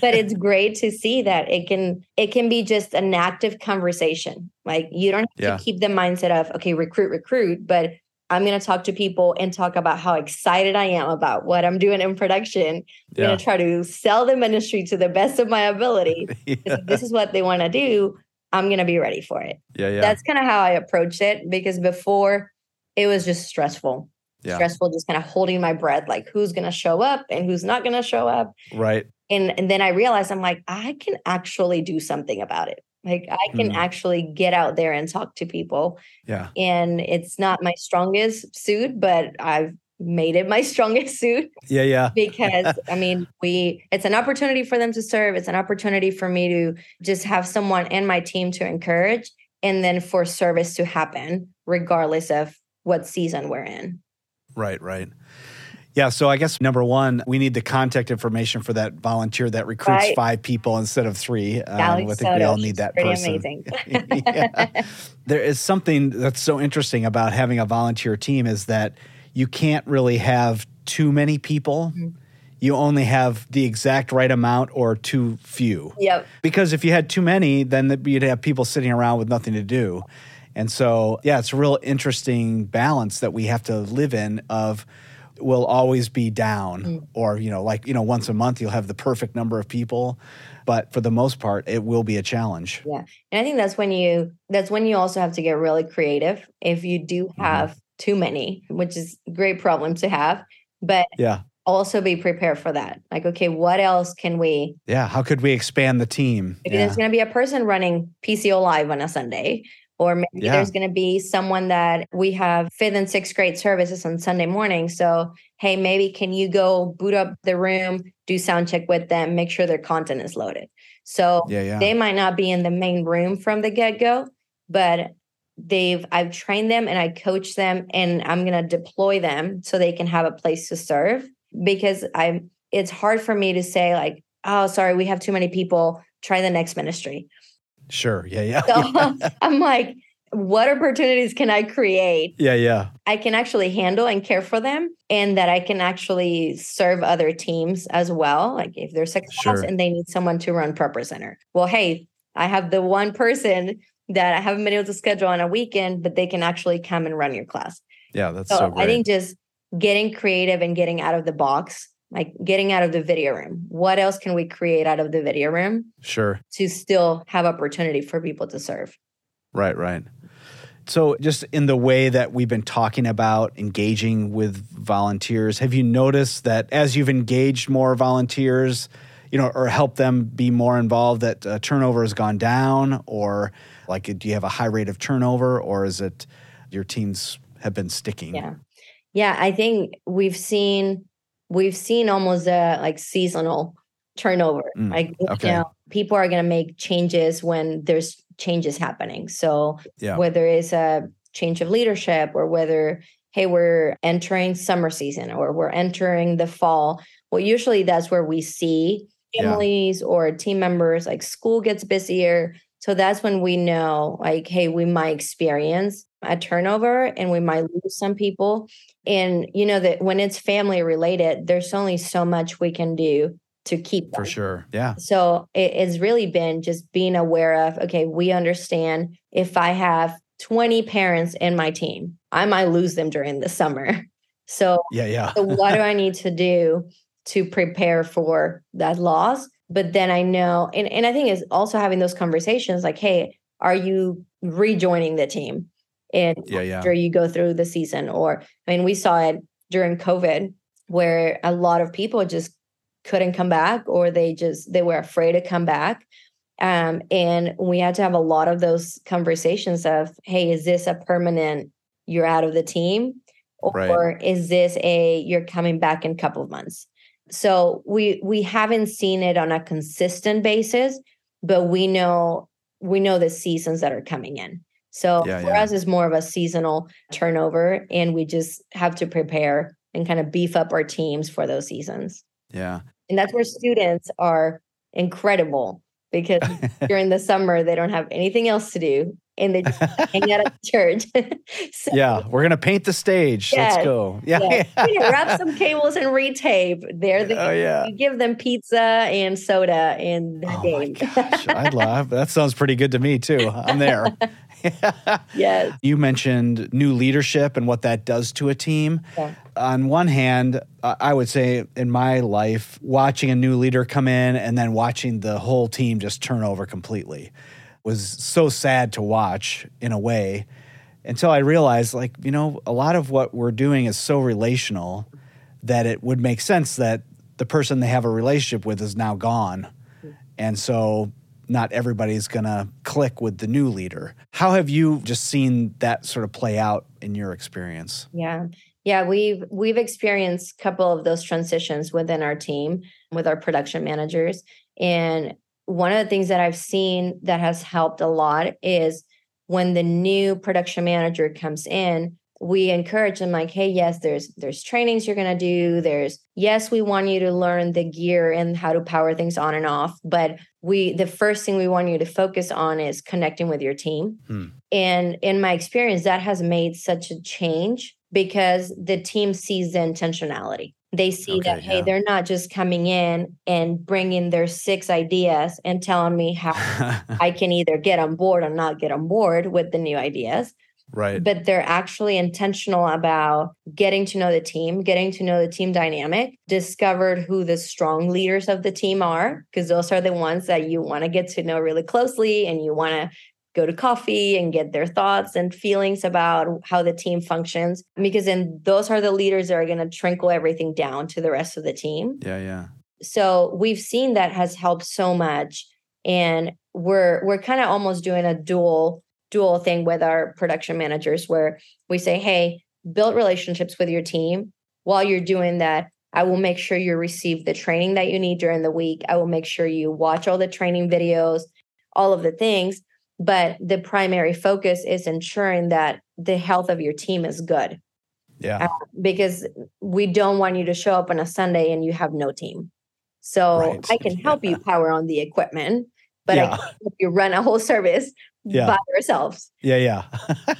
[SPEAKER 2] but it's great to see that it can it can be just an active conversation like you don't have yeah. to keep the mindset of okay recruit recruit but I'm going to talk to people and talk about how excited I am about what I'm doing in production. I'm yeah. going to try to sell the ministry to the best of my ability. yeah. this is what they want to do. I'm going to be ready for it.
[SPEAKER 1] Yeah, yeah.
[SPEAKER 2] That's kind of how I approached it because before it was just stressful. Yeah. Stressful, just kind of holding my breath, like who's going to show up and who's not going to show up.
[SPEAKER 1] Right.
[SPEAKER 2] And, and then I realized I'm like, I can actually do something about it. Like I can mm. actually get out there and talk to people.
[SPEAKER 1] Yeah.
[SPEAKER 2] And it's not my strongest suit, but I've made it my strongest suit.
[SPEAKER 1] Yeah, yeah.
[SPEAKER 2] because I mean, we it's an opportunity for them to serve. It's an opportunity for me to just have someone in my team to encourage and then for service to happen regardless of what season we're in.
[SPEAKER 1] Right, right. Yeah, so I guess number one, we need the contact information for that volunteer that recruits right. five people instead of three. Um, I think Soto, we all need that
[SPEAKER 2] pretty
[SPEAKER 1] person.
[SPEAKER 2] Amazing.
[SPEAKER 1] yeah. There is something that's so interesting about having a volunteer team is that you can't really have too many people. Mm-hmm. You only have the exact right amount or too few.
[SPEAKER 2] Yep.
[SPEAKER 1] Because if you had too many, then you'd have people sitting around with nothing to do. And so, yeah, it's a real interesting balance that we have to live in of – will always be down mm. or you know like you know once a month you'll have the perfect number of people but for the most part it will be a challenge
[SPEAKER 2] yeah and i think that's when you that's when you also have to get really creative if you do mm-hmm. have mm-hmm. too many which is a great problem to have but
[SPEAKER 1] yeah
[SPEAKER 2] also be prepared for that like okay what else can we
[SPEAKER 1] yeah how could we expand the team
[SPEAKER 2] if
[SPEAKER 1] yeah.
[SPEAKER 2] there's going to be a person running pco live on a sunday or maybe yeah. there's going to be someone that we have fifth and sixth grade services on Sunday morning. So, hey, maybe can you go boot up the room, do sound check with them, make sure their content is loaded. So yeah, yeah. they might not be in the main room from the get go, but they've I've trained them and I coach them and I'm going to deploy them so they can have a place to serve because I'm it's hard for me to say like, oh, sorry, we have too many people, try the next ministry
[SPEAKER 1] Sure. Yeah. Yeah.
[SPEAKER 2] So I'm like, what opportunities can I create?
[SPEAKER 1] Yeah. Yeah.
[SPEAKER 2] I can actually handle and care for them and that I can actually serve other teams as well. Like if there's a class sure. and they need someone to run ProPresenter. Well, hey, I have the one person that I haven't been able to schedule on a weekend, but they can actually come and run your class.
[SPEAKER 1] Yeah, that's so, so
[SPEAKER 2] I think just getting creative and getting out of the box like getting out of the video room. What else can we create out of the video room?
[SPEAKER 1] Sure.
[SPEAKER 2] To still have opportunity for people to serve.
[SPEAKER 1] Right, right. So, just in the way that we've been talking about engaging with volunteers, have you noticed that as you've engaged more volunteers, you know, or helped them be more involved, that uh, turnover has gone down, or like, do you have a high rate of turnover, or is it your teams have been sticking?
[SPEAKER 2] Yeah, yeah. I think we've seen we've seen almost a like seasonal turnover. Mm, like okay. you know, people are going to make changes when there's changes happening. So yeah. whether it's a change of leadership or whether hey we're entering summer season or we're entering the fall, well usually that's where we see families yeah. or team members like school gets busier. So that's when we know like hey we might experience a turnover and we might lose some people. And you know that when it's family related there's only so much we can do to keep them.
[SPEAKER 1] for sure yeah.
[SPEAKER 2] So it, it's really been just being aware of okay we understand if i have 20 parents in my team i might lose them during the summer. So
[SPEAKER 1] yeah yeah.
[SPEAKER 2] so what do i need to do to prepare for that loss? But then i know and, and i think is also having those conversations like hey are you rejoining the team and yeah, yeah. after you go through the season. Or, I mean, we saw it during COVID where a lot of people just couldn't come back or they just they were afraid to come back um, and we had to have a lot of those conversations of hey is this a permanent you're out of the team or right. is this a you're coming back in a couple of months so we we haven't seen it on a consistent basis but we know we know the seasons that are coming in So
[SPEAKER 1] Yeah,
[SPEAKER 2] for
[SPEAKER 1] yeah.
[SPEAKER 2] us, it's more of a seasonal turnover, and we just have to prepare and kind of beef up our teams for those seasons.
[SPEAKER 1] Yeah.
[SPEAKER 2] And that's where students are incredible because during the summer they don't have anything else to do and they just hang out at church. so,
[SPEAKER 1] yeah. We're going to paint the stage. Let's go. Yeah.
[SPEAKER 2] yeah, wrap some cables and retape. They're the
[SPEAKER 1] Oh, yeah.
[SPEAKER 2] you give them pizza and soda and
[SPEAKER 1] Oh my
[SPEAKER 2] game.
[SPEAKER 1] gosh. I love that. Sounds pretty good to me, too. I'm there.
[SPEAKER 2] yes.
[SPEAKER 1] You mentioned new leadership and what that does to a team.
[SPEAKER 2] Yeah.
[SPEAKER 1] On one hand, I I would say in my life, watching a new leader come in and then watching the whole team just turn over completely was so sad to watch in a way until I realized, like, you know, a lot of what we're doing is so relational that it would make sense that the person they have a relationship with is now gone. Mm. And so not everybody's going to click with the new leader. How have you just seen that sort of play out in your experience?
[SPEAKER 2] Yeah. Yeah, we've we've experienced a couple of those transitions within our team with our production managers. And one of the things that I've seen that has helped a lot is when the new production manager comes in, we encourage them like, hey, yes, there's there's trainings you're gonna do. There's yes, we want you to learn the gear and how to power things on and off. But we the first thing we want you to focus on is connecting with your team.
[SPEAKER 1] Hmm.
[SPEAKER 2] And in my experience, that has made such a change because the team sees the intentionality. They see
[SPEAKER 1] Okay,
[SPEAKER 2] that, hey,
[SPEAKER 1] yeah.
[SPEAKER 2] they're not just coming in and bringing their six ideas and telling me how I can either get on board or not get on board with the new ideas,
[SPEAKER 1] right.
[SPEAKER 2] but they're actually intentional about getting to know the team, getting to know the team dynamic, discovered who the strong leaders of the team are, because those are the ones that you want to get to know really closely and you want to go to coffee and get their thoughts and feelings about how the team functions because then those are the leaders that are going to trickle everything down to the rest of the team
[SPEAKER 1] yeah, yeah.
[SPEAKER 2] so we've seen that has helped so much and we're we're kind of almost doing a dual dual thing with our production managers where we say hey build relationships with your team while you're doing that i will make sure you receive the training that you need during the week i will make sure you watch all the training videos all of the things but the primary focus is ensuring that the health of your team is good
[SPEAKER 1] Yeah.
[SPEAKER 2] Uh, because we don't want you to show up on a Sunday and you have no team. So
[SPEAKER 1] Right.
[SPEAKER 2] I can help
[SPEAKER 1] Yeah.
[SPEAKER 2] you power on the equipment, but I can't help you run a whole service
[SPEAKER 1] Yeah.
[SPEAKER 2] by ourselves.
[SPEAKER 1] Yeah, yeah.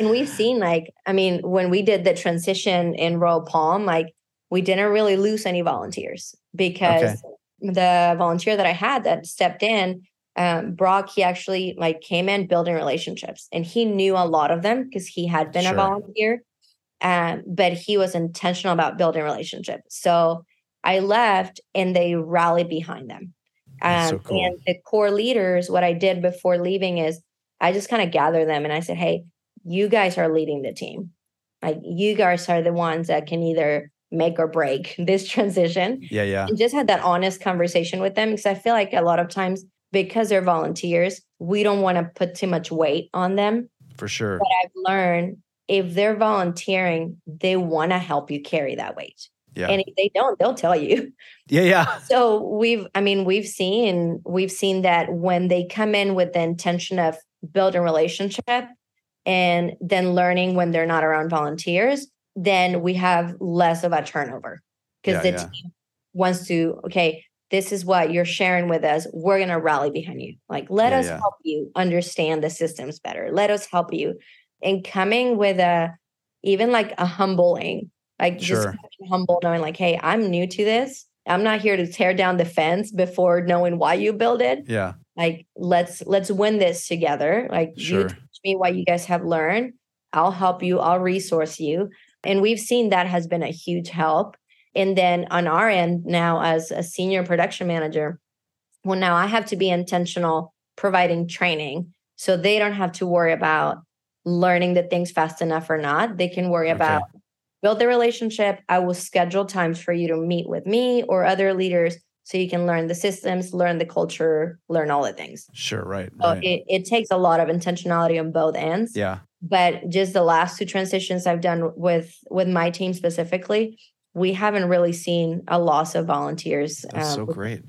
[SPEAKER 2] And we've seen like, I mean, when we did the transition in Royal Palm, like we didn't really lose any volunteers because the volunteer that I had that stepped in, um, Brock, he actually like came in building relationships and he knew a lot of them because he had been
[SPEAKER 1] Sure.
[SPEAKER 2] a volunteer. Um, but he was intentional about building relationships. So I left and they rallied behind them.
[SPEAKER 1] That's so
[SPEAKER 2] Um,
[SPEAKER 1] cool.
[SPEAKER 2] And the core leaders, what I did before leaving is I just kind of gathered them and I said, hey, you guys are leading the team. Like you guys are the ones that can either make or break this transition.
[SPEAKER 1] Yeah, yeah.
[SPEAKER 2] And just had that honest conversation with them because I feel like a lot of times because they're volunteers, we don't want to put too much weight on them.
[SPEAKER 1] For sure.
[SPEAKER 2] But I've learned if they're volunteering, they want to help you carry that weight.
[SPEAKER 1] Yeah.
[SPEAKER 2] And if they don't, they'll tell you.
[SPEAKER 1] Yeah, yeah.
[SPEAKER 2] So we've, I mean, we've seen, we've seen that when they come in with the intention of building relationship and then learning when they're not around volunteers, then we have less of a turnover because
[SPEAKER 1] Yeah,
[SPEAKER 2] the
[SPEAKER 1] yeah.
[SPEAKER 2] team wants to, okay, this is what you're sharing with us. We're going to rally behind you. Like, let
[SPEAKER 1] Yeah,
[SPEAKER 2] us help you understand the systems better. Let us help you. And coming with a, even like a humbling, like just
[SPEAKER 1] Sure.
[SPEAKER 2] being humble, knowing like, hey, I'm new to this. I'm not here to tear down the fence before knowing why you build it.
[SPEAKER 1] Yeah.
[SPEAKER 2] Like, let's let's win this together. Like,
[SPEAKER 1] Sure.
[SPEAKER 2] you teach me what you guys have learned. I'll help you. I'll resource you. And we've seen that has been a huge help. And then on our end now, as a senior production manager, well, now I have to be intentional providing training so they don't have to worry about learning the things fast enough or not. They can worry
[SPEAKER 1] Okay.
[SPEAKER 2] about build the relationship. I will schedule times for you to meet with me or other leaders so you can learn the systems, learn the culture, learn all the things.
[SPEAKER 1] Sure. Right.
[SPEAKER 2] So
[SPEAKER 1] right.
[SPEAKER 2] it, it takes a lot of intentionality on both ends.
[SPEAKER 1] yeah.
[SPEAKER 2] But just the last two transitions I've done with with my team specifically, we haven't really seen a loss of volunteers.
[SPEAKER 1] That's
[SPEAKER 2] um,
[SPEAKER 1] so great.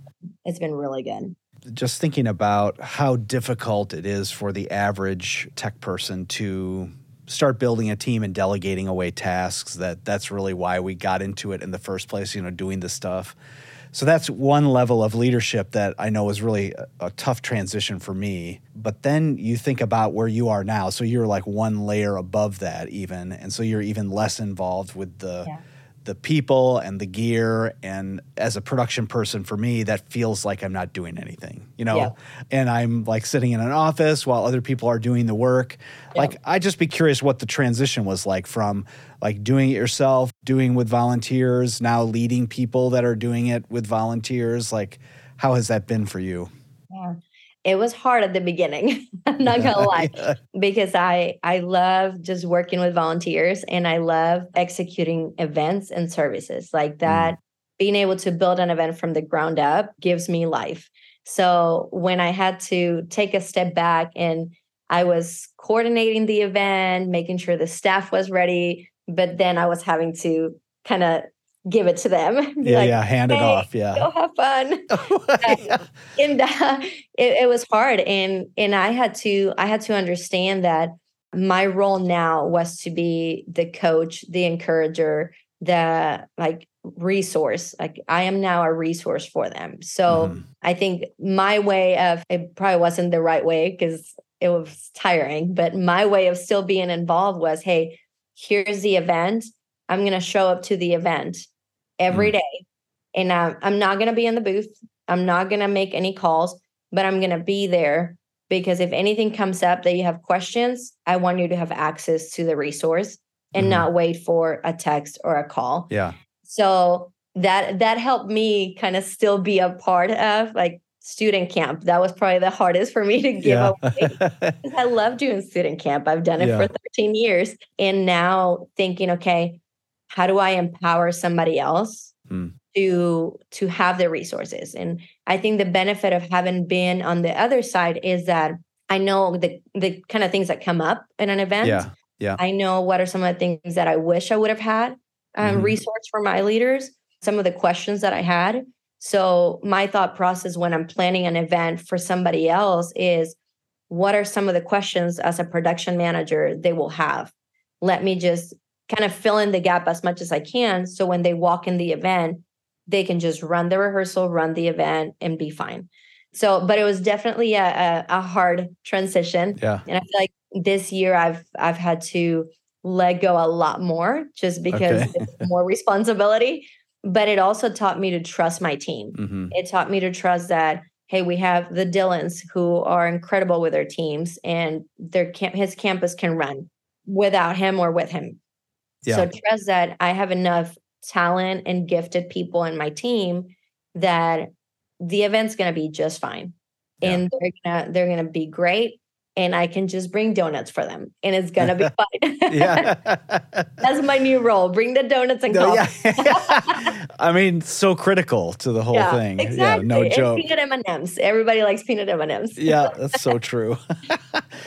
[SPEAKER 2] It's been really good.
[SPEAKER 1] just thinking about how difficult it is for the average tech person to start building a team and delegating away tasks that that's really why we got into it in the first place you know doing this stuff. So that's one level of leadership that i know was really a, a, tough transition for me. But then you think about where you are now so you're like one layer above that even and so you're even less involved with the yeah the people and the gear and as a production person for me that feels like i'm not doing anything you know yeah. and i'm like sitting in an office while other people are doing the work yeah. like i just be curious what the transition was like from like doing it yourself doing with volunteers now leading people that are doing it with volunteers like how has that been for you
[SPEAKER 2] it was hard at the beginning i'm not gonna lie yeah. because i i love just working with volunteers and i love executing events and services like that mm. being able to build an event from the ground up gives me life so when i had to take a step back and i was coordinating the event making sure the staff was ready but then i was having to kind of give it to them.
[SPEAKER 1] Yeah, like, yeah, hand hey, it off. Yeah,
[SPEAKER 2] go have fun. yeah. And uh, it, it was hard, and and I had to I had to understand that my role now was to be the coach, the encourager, the like resource. Like I am now a resource for them. So mm-hmm. I think my way of it probably wasn't the right way because it was tiring, but my way of still being involved was, hey, here's the event. I'm going to show up to the event every mm. day. And I'm, I'm not going to be in the booth. I'm not going to make any calls, but I'm going to be there because if anything comes up that you have questions, I want you to have access to the resource and mm not wait for a text or a call.
[SPEAKER 1] Yeah.
[SPEAKER 2] So that that helped me kind of still be a part of like student camp. That was probably the hardest for me to give yeah. away. I love doing student camp. I've done it yeah. for 13 years. And now thinking, okay, how do i empower somebody else mm. to to have the resources? And i think the benefit of having been on the other side is that i know the the kind of things that come up in an event.
[SPEAKER 1] Yeah yeah.
[SPEAKER 2] I know what are some of the things that i wish i would have had um, mm-hmm. resource for my leaders some of the questions that i had. So my thought process when i'm planning an event for somebody else is what are some of the questions as a production manager they will have? Let me just kind of fill in the gap as much as I can. So when they walk in the event, they can just run the rehearsal, run the event, and be fine. So, but it was definitely a, a, a hard transition.
[SPEAKER 1] Yeah.
[SPEAKER 2] And I feel like this year I've I've had to let go a lot more just because okay. more responsibility. But it also taught me to trust my team. Mm-hmm. It taught me to trust that hey, we have the Dylans who are incredible with their teams, and their camp his campus can run without him or with him. Yeah. So trust that I have enough talent and gifted people in my team that the event's going to be just fine. Yeah. And they're going to they're going to be great and I can just bring donuts for them and it's going to be fine. yeah. That's my new role. Bring the donuts and coffee.
[SPEAKER 1] Yeah. I mean, so critical to the whole
[SPEAKER 2] yeah,
[SPEAKER 1] thing.
[SPEAKER 2] Exactly.
[SPEAKER 1] Yeah, no joke.
[SPEAKER 2] peanut M&Ms. Everybody likes peanut M&Ms.
[SPEAKER 1] yeah, that's so true.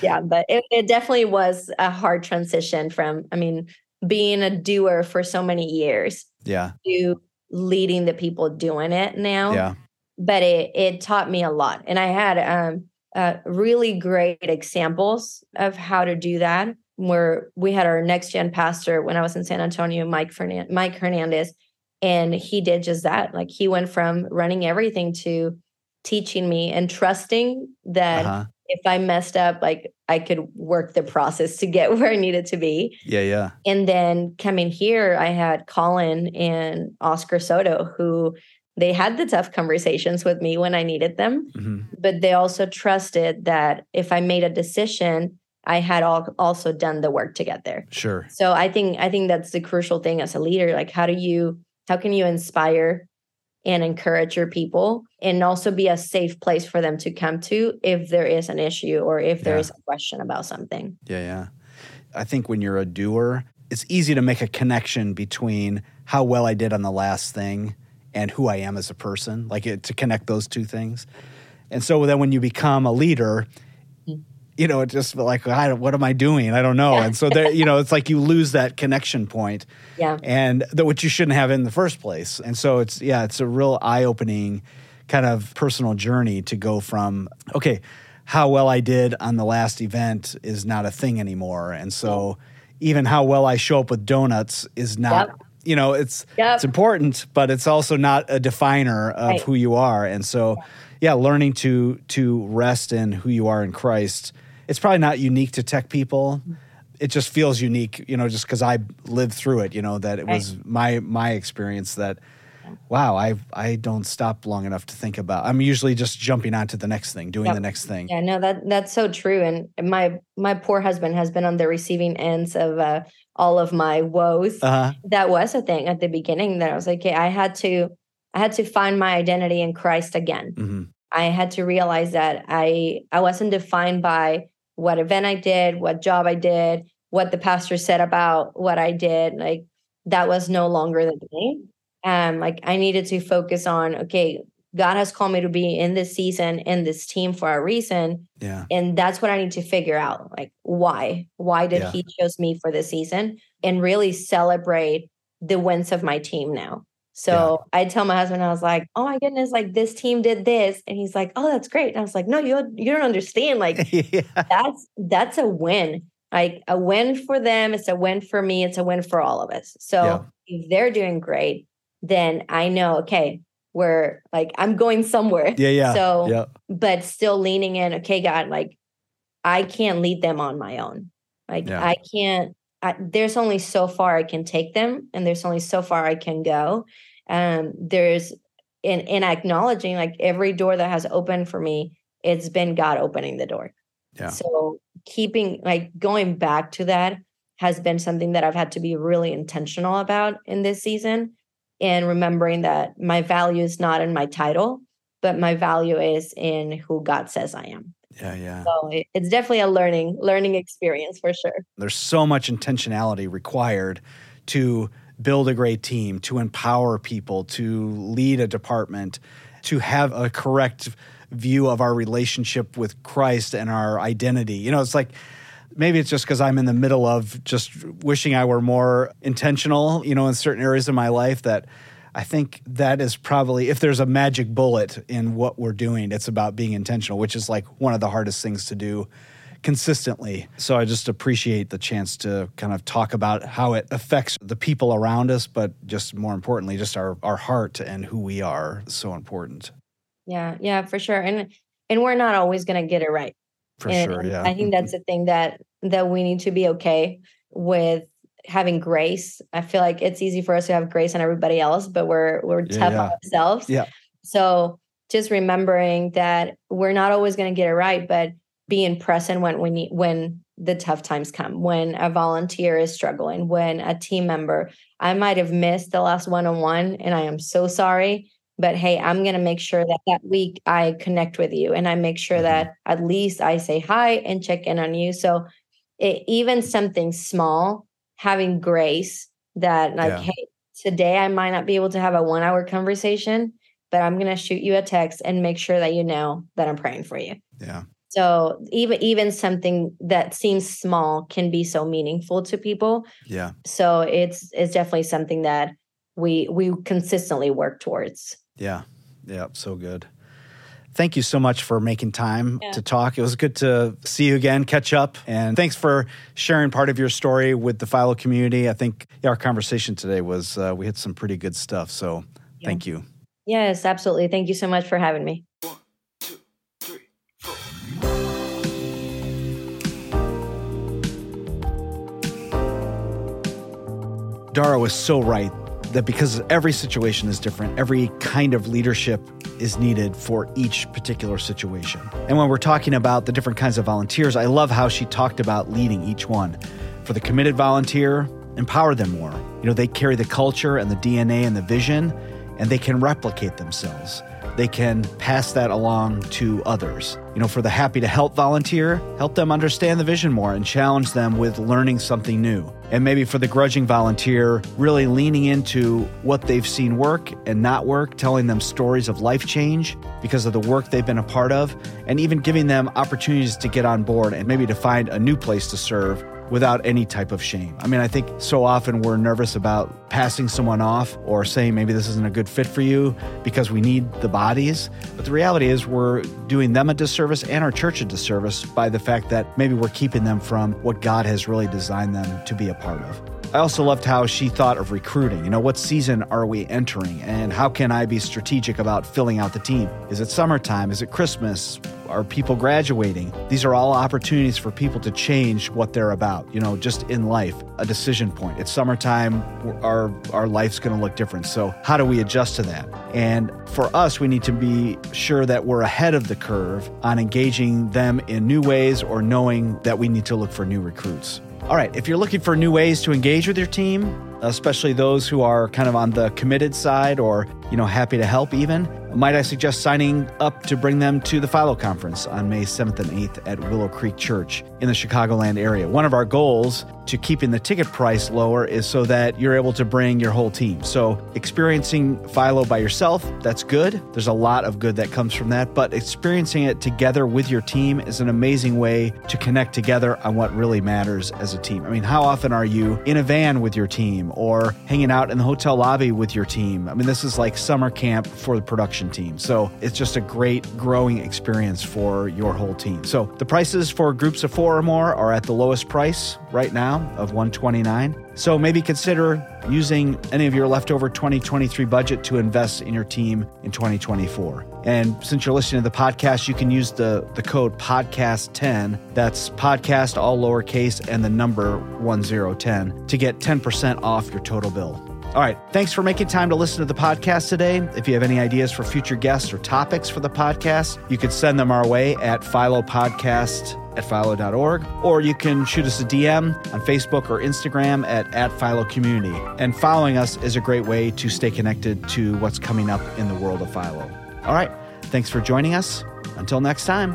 [SPEAKER 2] yeah, but it, it definitely was a hard transition from I mean, being a doer for so many years.
[SPEAKER 1] Yeah.
[SPEAKER 2] To leading the people doing it now.
[SPEAKER 1] Yeah.
[SPEAKER 2] But it it taught me a lot. And I had um uh, really great examples of how to do that. Where we had our next gen pastor when I was in San Antonio, Mike Fernand- Mike Hernandez, and he did just that. Like he went from running everything to teaching me and trusting that uh-huh if I messed up, like I could work the process to get where I needed to be.
[SPEAKER 1] Yeah, yeah.
[SPEAKER 2] And then coming here, I had Colin and Oscar Soto, who they had the tough conversations with me when I needed them, mm-hmm. but they also trusted that if I made a decision, I had all, also done the work to get there.
[SPEAKER 1] Sure.
[SPEAKER 2] So I think I think that's the crucial thing as a leader. Like, how do you how can you inspire and encourage your people and also be a safe place for them to come to if there is an issue or if there yeah. is a question about something.
[SPEAKER 1] Yeah, yeah. I think when you're a doer, it's easy to make a connection between how well I did on the last thing and who I am as a person, like it, to connect those two things. And so then when you become a leader, you know, it just like, what am I doing? I don't know. Yeah. And so there, you know, it's like you lose that connection point.
[SPEAKER 2] Yeah.
[SPEAKER 1] And that which you shouldn't have in the first place. And so it's yeah, it's a real eye opening kind of personal journey to go from, okay, how well I did on the last event is not a thing anymore. And so even how well I show up with donuts is not,
[SPEAKER 2] Yep.
[SPEAKER 1] you know, it's
[SPEAKER 2] Yep.
[SPEAKER 1] it's important, but it's also not a definer of
[SPEAKER 2] Right.
[SPEAKER 1] who you are. And so yeah, learning to to rest in who you are in Christ. It's probably not unique to tech people. It just feels unique, you know, just because I lived through it, you know, that it
[SPEAKER 2] Right.
[SPEAKER 1] was my my experience that wow, I I don't stop long enough to think about. I'm usually just jumping on to the next thing, doing
[SPEAKER 2] Yep.
[SPEAKER 1] the next thing.
[SPEAKER 2] Yeah, no, that that's so true. And my my poor husband has been on the receiving ends of uh, all of my woes.
[SPEAKER 1] Uh-huh.
[SPEAKER 2] that was a thing at the beginning that I was like, okay, I had to I had to find my identity in Christ again.
[SPEAKER 1] hmm
[SPEAKER 2] I had to realize that I I wasn't defined by what event I did, what job I did, what the pastor said about what I did. Like that was no longer the thing. Um, like I needed to focus on okay, God has called me to be in this season in this team for a reason,
[SPEAKER 1] Yeah.
[SPEAKER 2] and that's what I need to figure out. Like why? Why did
[SPEAKER 1] Yeah.
[SPEAKER 2] He choose me for this season? And really celebrate the wins of my team now. So I tell my husband, I was like, "Oh my goodness, like this team did this," and he's like, "Oh, that's great." And I was like, "No, you you don't understand. Like
[SPEAKER 1] yeah.
[SPEAKER 2] that's that's a win. Like a win for them. It's a win for me. It's a win for all of us. So
[SPEAKER 1] Yeah.
[SPEAKER 2] if they're doing great, then I know, okay, we're like I'm going somewhere.
[SPEAKER 1] Yeah. Yeah.
[SPEAKER 2] So,
[SPEAKER 1] yeah.
[SPEAKER 2] but still leaning in. Okay, God, like I can't lead them on my own. Like
[SPEAKER 1] Yeah.
[SPEAKER 2] I can't. I, there's only so far I can take them, and there's only so far I can go. Um, there's in in acknowledging like every door that has opened for me, it's been God opening the door.
[SPEAKER 1] Yeah.
[SPEAKER 2] So keeping like going back to that has been something that I've had to be really intentional about in this season and remembering that my value is not in my title, but my value is in who God says I am.
[SPEAKER 1] Yeah. Yeah.
[SPEAKER 2] So it- it's definitely a learning learning experience for sure.
[SPEAKER 1] There's so much intentionality required to build a great team, to empower people, to lead a department, to have a correct view of our relationship with Christ and our identity. You know, it's like maybe it's just because I'm in the middle of just wishing I were more intentional, you know, in certain areas of my life that I think that is probably, if there's a magic bullet in what we're doing, it's about being intentional, which is like one of the hardest things to do consistently. So I just appreciate the chance to kind of talk about how it affects the people around us, but just more importantly, just our, our heart and who we are is so important.
[SPEAKER 2] Yeah, yeah, for sure. And and we're not always going to get it right.
[SPEAKER 1] For
[SPEAKER 2] and
[SPEAKER 1] sure. Yeah.
[SPEAKER 2] I think that's the thing that that we need to be okay with having grace. I feel like it's easy for us to have grace on everybody else, but we're we're tough
[SPEAKER 1] yeah.
[SPEAKER 2] on ourselves.
[SPEAKER 1] Yeah.
[SPEAKER 2] So just remembering that we're not always going to get it right, but being present when when you, when the tough times come, when a volunteer is struggling, when a team member, I might have missed the last one on one, and I am so sorry. But hey, I'm going to make sure that that week I connect with you and I make sure
[SPEAKER 1] Mhm.
[SPEAKER 2] that at least I say hi and check in on you. So it, even something small, having grace that like,
[SPEAKER 1] Yeah.
[SPEAKER 2] hey, today I might not be able to have a one hour conversation, but I'm going to shoot you a text and make sure that you know that I'm praying for you.
[SPEAKER 1] yeah.
[SPEAKER 2] So even even something that seems small can be so meaningful to people.
[SPEAKER 1] Yeah.
[SPEAKER 2] So it's it's definitely something that we we consistently work towards.
[SPEAKER 1] Yeah. Yeah. So good. Thank you so much for making time
[SPEAKER 2] Yeah.
[SPEAKER 1] to talk. It was good to see you again, catch up. And thanks for sharing part of your story with the FILO community. I think our conversation today was, uh, we had some pretty good stuff. So
[SPEAKER 2] Yeah.
[SPEAKER 1] thank you.
[SPEAKER 2] Yes, absolutely. Thank you so much for having me.
[SPEAKER 1] Dara was so right that because every situation is different, every kind of leadership is needed for each particular situation. And when we're talking about the different kinds of volunteers, I love how she talked about leading each one. For the committed volunteer, empower them more. You know, they carry the culture and the DNA and the vision, and they can replicate themselves. They can pass that along to others. You know, for the happy to help volunteer, help them understand the vision more and challenge them with learning something new. And maybe for the grudging volunteer, really leaning into what they've seen work and not work, telling them stories of life change because of the work they've been a part of, and even giving them opportunities to get on board and maybe to find a new place to serve without any type of shame. I mean, I think so often we're nervous about passing someone off or saying maybe this isn't a good fit for you because we need the bodies. But the reality is, we're doing them a disservice and our church a disservice by the fact that maybe we're keeping them from what God has really designed them to be a part of. I also loved how she thought of recruiting. You know, what season are we entering? And how can I be strategic about filling out the team? Is it summertime? Is it Christmas? Are people graduating? These are all opportunities for people to change what they're about, you know, just in life, a decision point. It's summertime, our, our life's going to look different. So, how do we adjust to that? And for us, we need to be sure that we're ahead of the curve on engaging them in new ways or knowing that we need to look for new recruits. All right, if you're looking for new ways to engage with your team, especially those who are kind of on the committed side or, you know, happy to help even, might I suggest signing up to bring them to the FILO Conference on May 7th and 8th at Willow Creek Church in the Chicagoland area. One of our goals to keeping the ticket price lower is so that you're able to bring your whole team. So, experiencing FILO by yourself, that's good. There's a lot of good that comes from that, but experiencing it together with your team is an amazing way to connect together on what really matters as a team. I mean, how often are you in a van with your team or hanging out in the hotel lobby with your team? I mean, this is like summer camp for the production team. So, it's just a great growing experience for your whole team. So, the prices for groups of 4 or more are at the lowest price right now of 129. So maybe consider using any of your leftover 2023 budget to invest in your team in 2024. And since you're listening to the podcast, you can use the, the code podcast10. That's podcast all lowercase and the number 1010 to get 10% off your total bill. All right. Thanks for making time to listen to the podcast today. If you have any ideas for future guests or topics for the podcast, you could send them our way at filopodcast at filo.org, or you can shoot us a DM on Facebook or Instagram at, at FILO Community. And following us is a great way to stay connected to what's coming up in the world of FILO. All right. Thanks for joining us. Until next time.